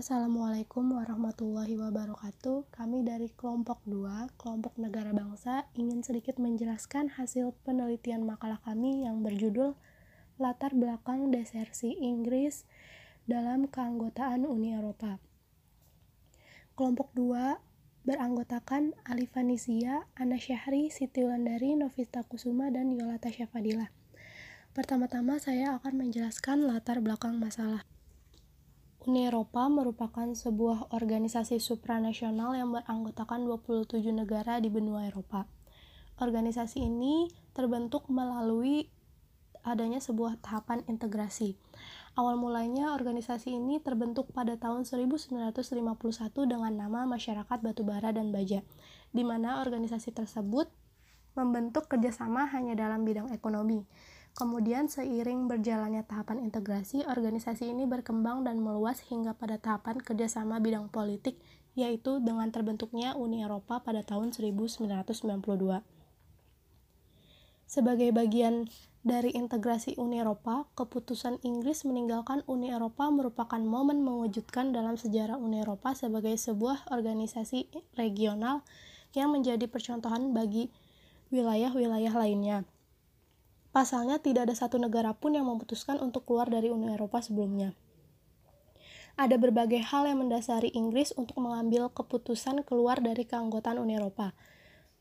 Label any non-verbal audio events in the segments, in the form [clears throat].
Assalamualaikum warahmatullahi wabarakatuh. Kami dari kelompok 2, kelompok negara bangsa, ingin sedikit menjelaskan hasil penelitian makalah kami yang berjudul Latar Belakang Desersi Inggris dalam Keanggotaan Uni Eropa. Kelompok 2 beranggotakan Alifanisia, Ana Syahri, Siti Wulandari, Novita Kusuma, dan Yolata Syafadila. Pertama-tama saya akan menjelaskan latar belakang masalah. Uni Eropa merupakan sebuah organisasi supranasional yang beranggotakan 27 negara di benua Eropa. Organisasi ini terbentuk melalui adanya sebuah tahapan integrasi. Awal mulanya organisasi ini terbentuk pada tahun 1951 dengan nama Masyarakat Batubara dan Baja, di mana organisasi tersebut membentuk kerjasama hanya dalam bidang ekonomi. Kemudian seiring berjalannya tahapan integrasi, organisasi ini berkembang dan meluas hingga pada tahapan kerjasama bidang politik, yaitu dengan terbentuknya Uni Eropa pada tahun 1992. Sebagai bagian dari integrasi Uni Eropa, keputusan Inggris meninggalkan Uni Eropa merupakan momen mewujudkan dalam sejarah Uni Eropa sebagai sebuah organisasi regional yang menjadi percontohan bagi wilayah-wilayah lainnya. Pasalnya, tidak ada satu negara pun yang memutuskan untuk keluar dari Uni Eropa sebelumnya. Ada berbagai hal yang mendasari Inggris untuk mengambil keputusan keluar dari keanggotaan Uni Eropa.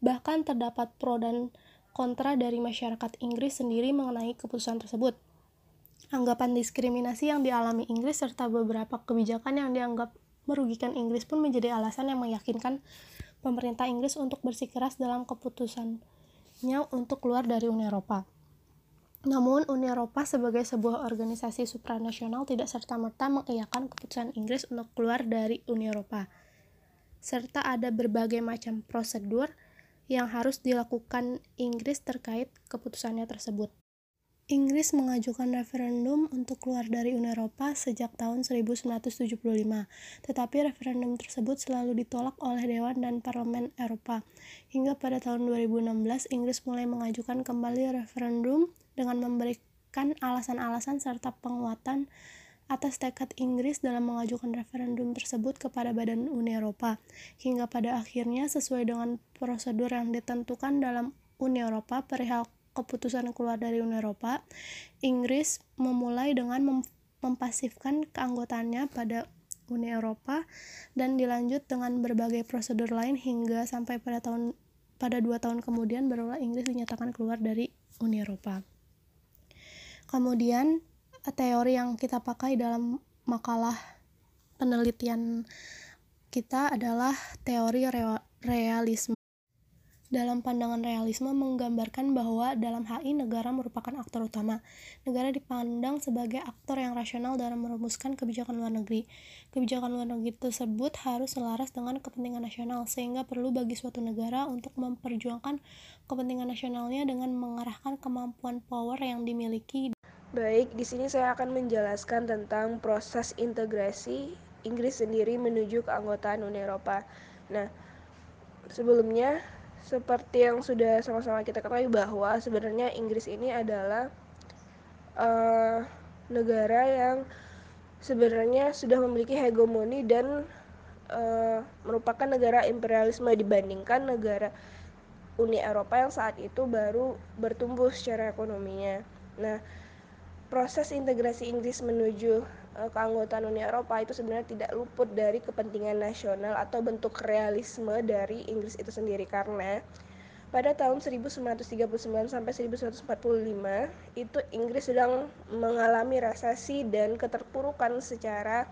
Bahkan terdapat pro dan kontra dari masyarakat Inggris sendiri mengenai keputusan tersebut. Anggapan diskriminasi yang dialami Inggris serta beberapa kebijakan yang dianggap merugikan Inggris pun menjadi alasan yang meyakinkan pemerintah Inggris untuk bersikeras dalam keputusannya untuk keluar dari Uni Eropa. Namun, Uni Eropa sebagai sebuah organisasi supranasional tidak serta-merta mengiyakan keputusan Inggris untuk keluar dari Uni Eropa, serta ada berbagai macam prosedur yang harus dilakukan Inggris terkait keputusannya tersebut. Inggris mengajukan referendum untuk keluar dari Uni Eropa sejak tahun 1975, tetapi referendum tersebut selalu ditolak oleh Dewan dan Parlemen Eropa. Hingga pada tahun 2016, Inggris mulai mengajukan kembali referendum dengan memberikan alasan-alasan serta penguatan atas tekad Inggris dalam mengajukan referendum tersebut kepada Badan Uni Eropa, hingga pada akhirnya sesuai dengan prosedur yang ditentukan dalam Uni Eropa perihal keputusan keluar dari Uni Eropa, Inggris memulai dengan mem mempasifkan keanggotaannya pada Uni Eropa dan dilanjut dengan berbagai prosedur lain hingga sampai pada tahun pada dua tahun kemudian barulah Inggris dinyatakan keluar dari Uni Eropa. Kemudian teori yang kita pakai dalam makalah penelitian kita adalah teori realisme. Dalam pandangan realisme menggambarkan bahwa dalam HI negara merupakan aktor utama. Negara dipandang sebagai aktor yang rasional dalam merumuskan kebijakan luar negeri. Kebijakan luar negeri tersebut harus selaras dengan kepentingan nasional, sehingga perlu bagi suatu negara untuk memperjuangkan kepentingan nasionalnya dengan mengarahkan kemampuan power yang dimiliki. Baik, di sini saya akan menjelaskan tentang proses integrasi Inggris sendiri menuju keanggotaan Uni Eropa. Nah, sebelumnya seperti yang sudah sama-sama kita ketahui bahwa sebenarnya Inggris ini adalah uh, negara yang sebenarnya sudah memiliki hegemoni dan uh, merupakan negara imperialisme dibandingkan negara Uni Eropa yang saat itu baru bertumbuh secara ekonominya. Nah, proses integrasi Inggris menuju uh, keanggotaan Uni Eropa itu sebenarnya tidak luput dari kepentingan nasional atau bentuk realisme dari Inggris itu sendiri karena pada tahun 1939 sampai 1945 itu Inggris sedang mengalami resesi dan keterpurukan secara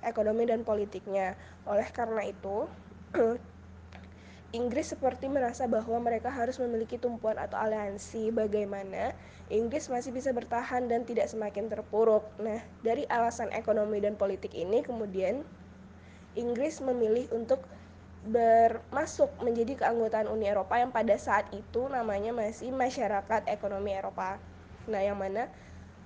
ekonomi dan politiknya. Oleh karena itu, [clears throat] Inggris seperti merasa bahwa mereka harus memiliki tumpuan atau aliansi bagaimana Inggris masih bisa bertahan dan tidak semakin terpuruk. Nah, dari alasan ekonomi dan politik ini kemudian Inggris memilih untuk bermasuk menjadi keanggotaan Uni Eropa yang pada saat itu namanya masih Masyarakat Ekonomi Eropa. Nah, yang mana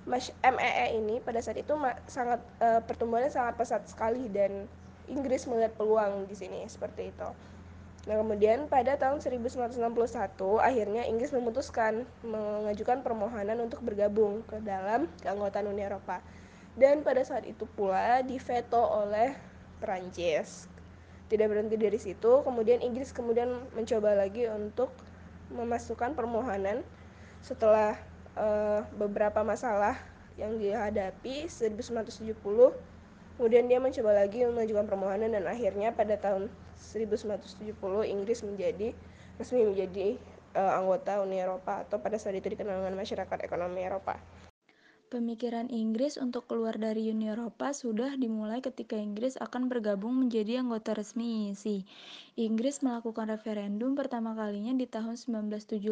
MEE e ini pada saat itu sangat uh, pertumbuhannya sangat pesat sekali dan Inggris melihat peluang di sini seperti itu. Nah, kemudian pada tahun 1961 akhirnya Inggris memutuskan mengajukan permohonan untuk bergabung ke dalam keanggotaan Uni Eropa. Dan pada saat itu pula diveto oleh Perancis. Tidak berhenti dari situ, kemudian Inggris kemudian mencoba lagi untuk memasukkan permohonan setelah uh, beberapa masalah yang dihadapi 1970 kemudian dia mencoba lagi mengajukan permohonan dan akhirnya pada tahun 1970 Inggris menjadi resmi menjadi uh, anggota Uni Eropa atau pada saat itu dikenal dengan masyarakat ekonomi Eropa. Pemikiran Inggris untuk keluar dari Uni Eropa sudah dimulai ketika Inggris akan bergabung menjadi anggota resmi IEC. Inggris melakukan referendum pertama kalinya di tahun 1975.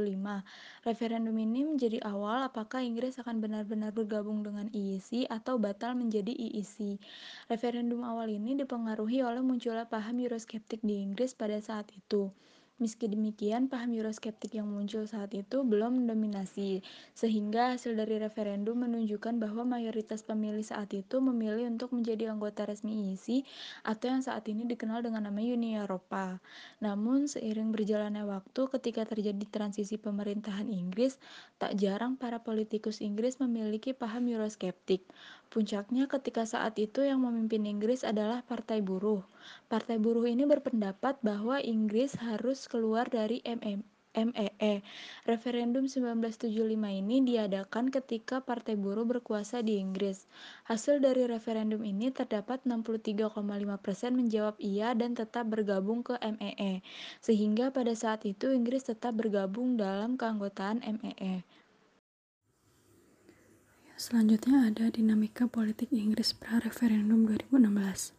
Referendum ini menjadi awal apakah Inggris akan benar-benar bergabung dengan IEC atau batal menjadi IEC. Referendum awal ini dipengaruhi oleh munculnya paham Euroskeptik di Inggris pada saat itu. Meski demikian, paham Euroskeptik yang muncul saat itu belum mendominasi, sehingga hasil dari referendum menunjukkan bahwa mayoritas pemilih saat itu memilih untuk menjadi anggota resmi IEC atau yang saat ini dikenal dengan nama Uni Eropa. Namun, seiring berjalannya waktu ketika terjadi transisi pemerintahan Inggris, tak jarang para politikus Inggris memiliki paham Euroskeptik. Puncaknya ketika saat itu yang memimpin Inggris adalah Partai Buruh. Partai Buruh ini berpendapat bahwa Inggris harus keluar dari MM, MEE. Referendum 1975 ini diadakan ketika Partai Buruh berkuasa di Inggris. Hasil dari referendum ini terdapat 63,5% menjawab iya dan tetap bergabung ke MEE, sehingga pada saat itu Inggris tetap bergabung dalam keanggotaan MEE. Selanjutnya ada dinamika politik Inggris pra referendum 2016.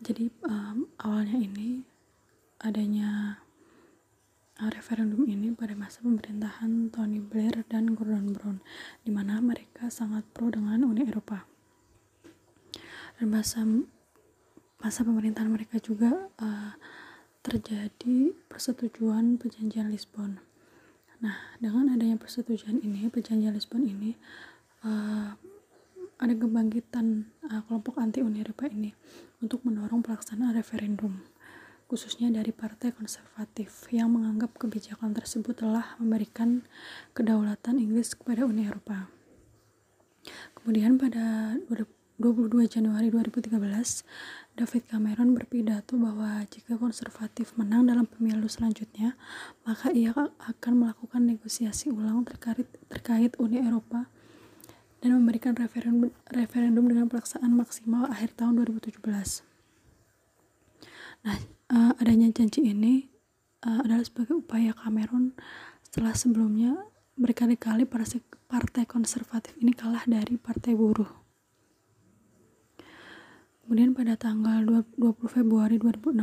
Jadi um, awalnya ini adanya uh, referendum ini pada masa pemerintahan Tony Blair dan Gordon Brown, di mana mereka sangat pro dengan Uni Eropa. Dan masa masa pemerintahan mereka juga uh, terjadi persetujuan perjanjian Lisbon. Nah, dengan adanya persetujuan ini, perjanjian Lisbon ini uh, ada kebangkitan uh, kelompok anti Uni Eropa ini untuk mendorong pelaksanaan referendum khususnya dari partai konservatif yang menganggap kebijakan tersebut telah memberikan kedaulatan Inggris kepada Uni Eropa. Kemudian pada 22 Januari 2013, David Cameron berpidato bahwa jika konservatif menang dalam pemilu selanjutnya, maka ia akan melakukan negosiasi ulang terkait, terkait Uni Eropa dan memberikan referendum, referendum dengan pelaksanaan maksimal akhir tahun 2017. Nah, uh, adanya janji ini uh, adalah sebagai upaya Cameron setelah sebelumnya berkali-kali partai konservatif ini kalah dari partai buruh. Kemudian pada tanggal 20 Februari 2016,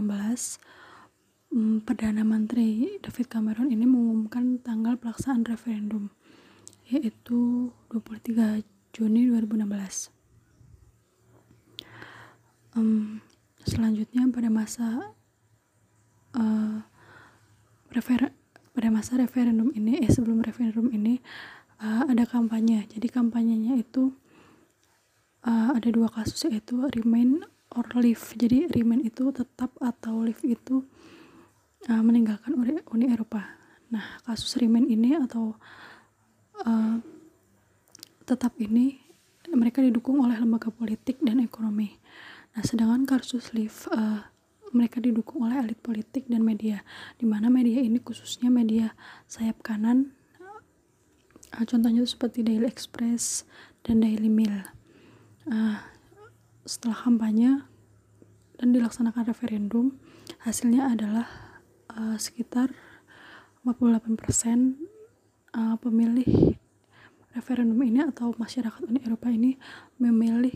um, Perdana Menteri David Cameron ini mengumumkan tanggal pelaksanaan referendum yaitu 23 Juni 2016 um, selanjutnya pada masa uh, refer pada masa referendum ini eh sebelum referendum ini uh, ada kampanye. Jadi kampanyenya itu uh, ada dua kasus yaitu remain or leave. Jadi remain itu tetap atau leave itu uh, meninggalkan Uni, Eropa. Nah kasus remain ini atau tetap ini mereka didukung oleh lembaga politik dan ekonomi. Nah, sedangkan kasus Leaf uh, mereka didukung oleh elit politik dan media, di mana media ini khususnya media sayap kanan. Uh, contohnya itu seperti Daily Express dan Daily Mail. Uh, setelah kampanye dan dilaksanakan referendum, hasilnya adalah uh, sekitar 48% uh, pemilih referendum ini atau masyarakat Uni Eropa ini memilih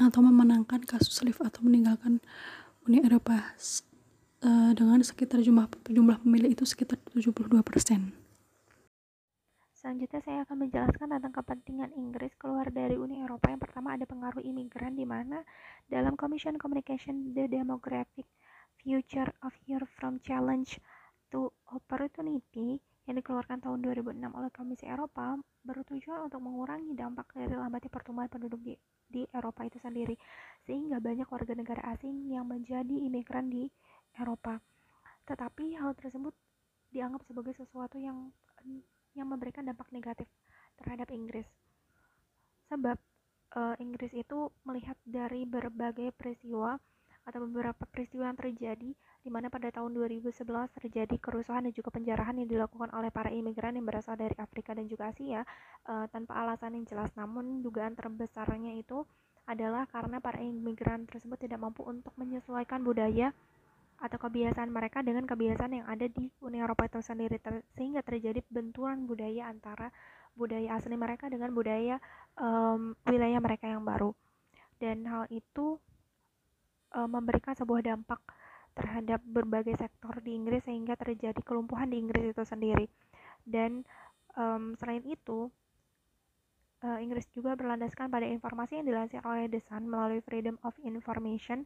atau memenangkan kasus lift atau meninggalkan Uni Eropa uh, dengan sekitar jumlah jumlah pemilih itu sekitar 72 persen. Selanjutnya saya akan menjelaskan tentang kepentingan Inggris keluar dari Uni Eropa. Yang pertama ada pengaruh imigran di mana dalam Commission Communication The Demographic Future of Europe from Challenge to Opportunity yang dikeluarkan tahun 2006 oleh Komisi Eropa bertujuan untuk mengurangi dampak dari lambatnya pertumbuhan penduduk di, di Eropa itu sendiri sehingga banyak warga negara asing yang menjadi imigran di Eropa. Tetapi hal tersebut dianggap sebagai sesuatu yang yang memberikan dampak negatif terhadap Inggris. Sebab uh, Inggris itu melihat dari berbagai peristiwa atau beberapa peristiwa yang terjadi di mana pada tahun 2011 terjadi kerusuhan dan juga penjarahan yang dilakukan oleh para imigran yang berasal dari Afrika dan juga Asia uh, tanpa alasan yang jelas. Namun dugaan terbesarnya itu adalah karena para imigran tersebut tidak mampu untuk menyesuaikan budaya atau kebiasaan mereka dengan kebiasaan yang ada di Uni Eropa itu sendiri ter sehingga terjadi benturan budaya antara budaya asli mereka dengan budaya um, wilayah mereka yang baru dan hal itu um, memberikan sebuah dampak terhadap berbagai sektor di Inggris sehingga terjadi kelumpuhan di Inggris itu sendiri dan um, selain itu uh, Inggris juga berlandaskan pada informasi yang dilansir oleh The Sun melalui Freedom of Information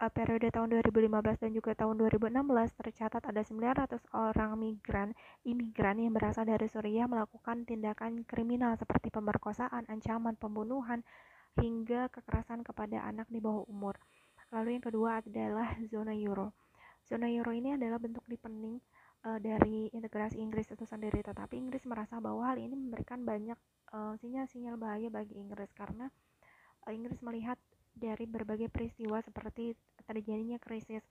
uh, periode tahun 2015 dan juga tahun 2016 tercatat ada 900 orang migran imigran yang berasal dari Suriah melakukan tindakan kriminal seperti pemerkosaan, ancaman pembunuhan hingga kekerasan kepada anak di bawah umur. Lalu yang kedua adalah zona euro. Zona euro ini adalah bentuk deepening uh, dari integrasi Inggris itu sendiri, tetapi Inggris merasa bahwa hal ini memberikan banyak eh, sinyal-sinyal uh, bahaya bagi Inggris karena uh, Inggris melihat dari berbagai peristiwa seperti terjadinya krisis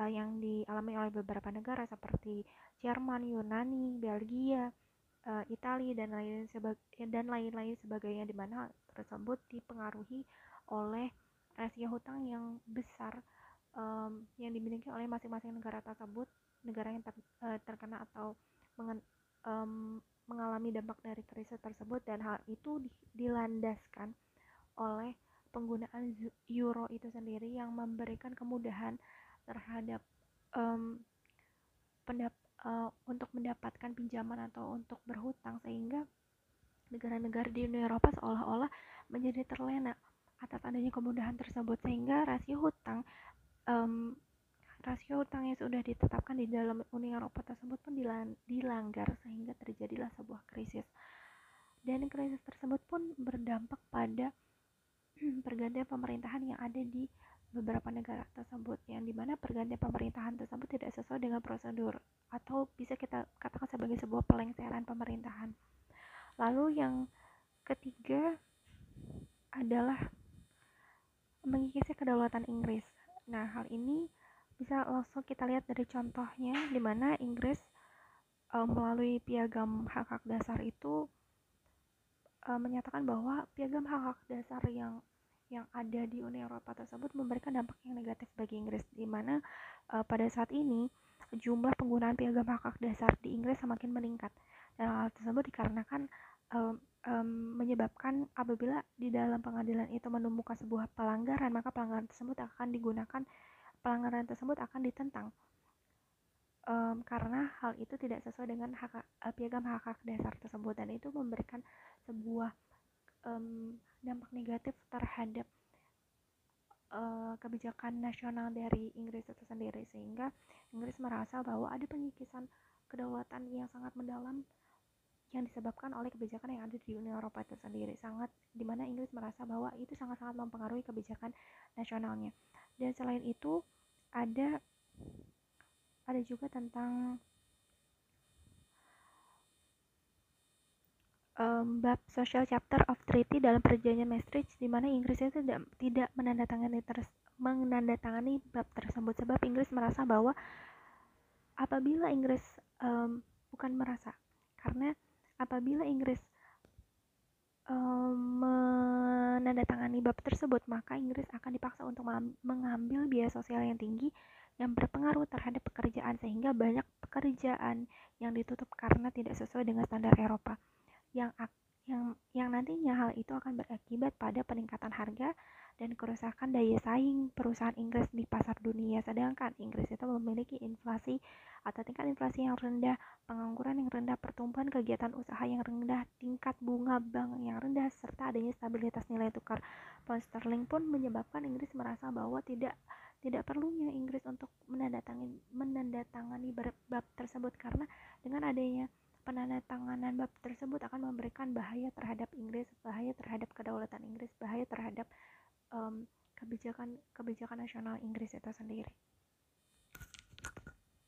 uh, yang dialami oleh beberapa negara seperti Jerman, Yunani, Belgia, uh, Italia dan lain dan lain-lain sebagainya di mana tersebut dipengaruhi oleh rasio hutang yang besar um, yang dimiliki oleh masing-masing negara tersebut negara yang ter, uh, terkena atau mengen, um, mengalami dampak dari krisis tersebut dan hal itu di, dilandaskan oleh penggunaan euro itu sendiri yang memberikan kemudahan terhadap um, pendap uh, untuk mendapatkan pinjaman atau untuk berhutang sehingga negara-negara di Uni Eropa seolah-olah menjadi terlena atas adanya kemudahan tersebut sehingga rasio hutang um, rasio hutang yang sudah ditetapkan di dalam Uni Eropa tersebut pun dilanggar sehingga terjadilah sebuah krisis. Dan krisis tersebut pun berdampak pada [clears throat] pergantian pemerintahan yang ada di beberapa negara tersebut yang di mana pergantian pemerintahan tersebut tidak sesuai dengan prosedur atau bisa kita katakan sebagai sebuah pelengseran pemerintahan. Lalu yang ketiga adalah mengikisi kedaulatan Inggris. Nah hal ini bisa langsung kita lihat dari contohnya di mana Inggris um, melalui piagam hak hak dasar itu um, menyatakan bahwa piagam hak hak dasar yang yang ada di Uni Eropa tersebut memberikan dampak yang negatif bagi Inggris di mana uh, pada saat ini jumlah penggunaan piagam hak hak dasar di Inggris semakin meningkat. Dan hal tersebut dikarenakan um, um, menyebabkan apabila di dalam pengadilan itu menemukan sebuah pelanggaran maka pelanggaran tersebut akan digunakan pelanggaran tersebut akan ditentang. Um, karena hal itu tidak sesuai dengan hak, uh, piagam hak hak dasar tersebut dan itu memberikan sebuah um, dampak negatif terhadap uh, kebijakan nasional dari Inggris itu sendiri. Sehingga Inggris merasa bahwa ada penyikisan kedaulatan yang sangat mendalam yang disebabkan oleh kebijakan yang ada di Uni Eropa itu sendiri. Sangat di mana Inggris merasa bahwa itu sangat-sangat mempengaruhi kebijakan nasionalnya. Dan selain itu ada ada juga tentang um, bab social chapter of treaty dalam perjanjian Maastricht di mana Inggris itu tidak tidak menandatangani ter, menandatangani bab tersebut. Sebab Inggris merasa bahwa apabila Inggris um, bukan merasa karena apabila Inggris um, menandatangani bab tersebut maka Inggris akan dipaksa untuk mengambil biaya sosial yang tinggi yang berpengaruh terhadap pekerjaan sehingga banyak pekerjaan yang ditutup karena tidak sesuai dengan standar Eropa. Yang yang yang nantinya hal itu akan berakibat pada peningkatan harga dan kerusakan daya saing perusahaan Inggris di pasar dunia. Sedangkan Inggris itu memiliki inflasi atau tingkat inflasi yang rendah, pengangguran yang rendah, pertumbuhan kegiatan usaha yang rendah, tingkat bunga bank yang rendah, serta adanya stabilitas nilai tukar pound sterling pun menyebabkan Inggris merasa bahwa tidak tidak perlunya Inggris untuk menandatangani menandatangani bab tersebut karena dengan adanya penandatanganan bab tersebut akan memberikan bahaya terhadap Inggris, bahaya terhadap kedaulatan Inggris, bahaya terhadap um, kebijakan kebijakan nasional Inggris itu sendiri.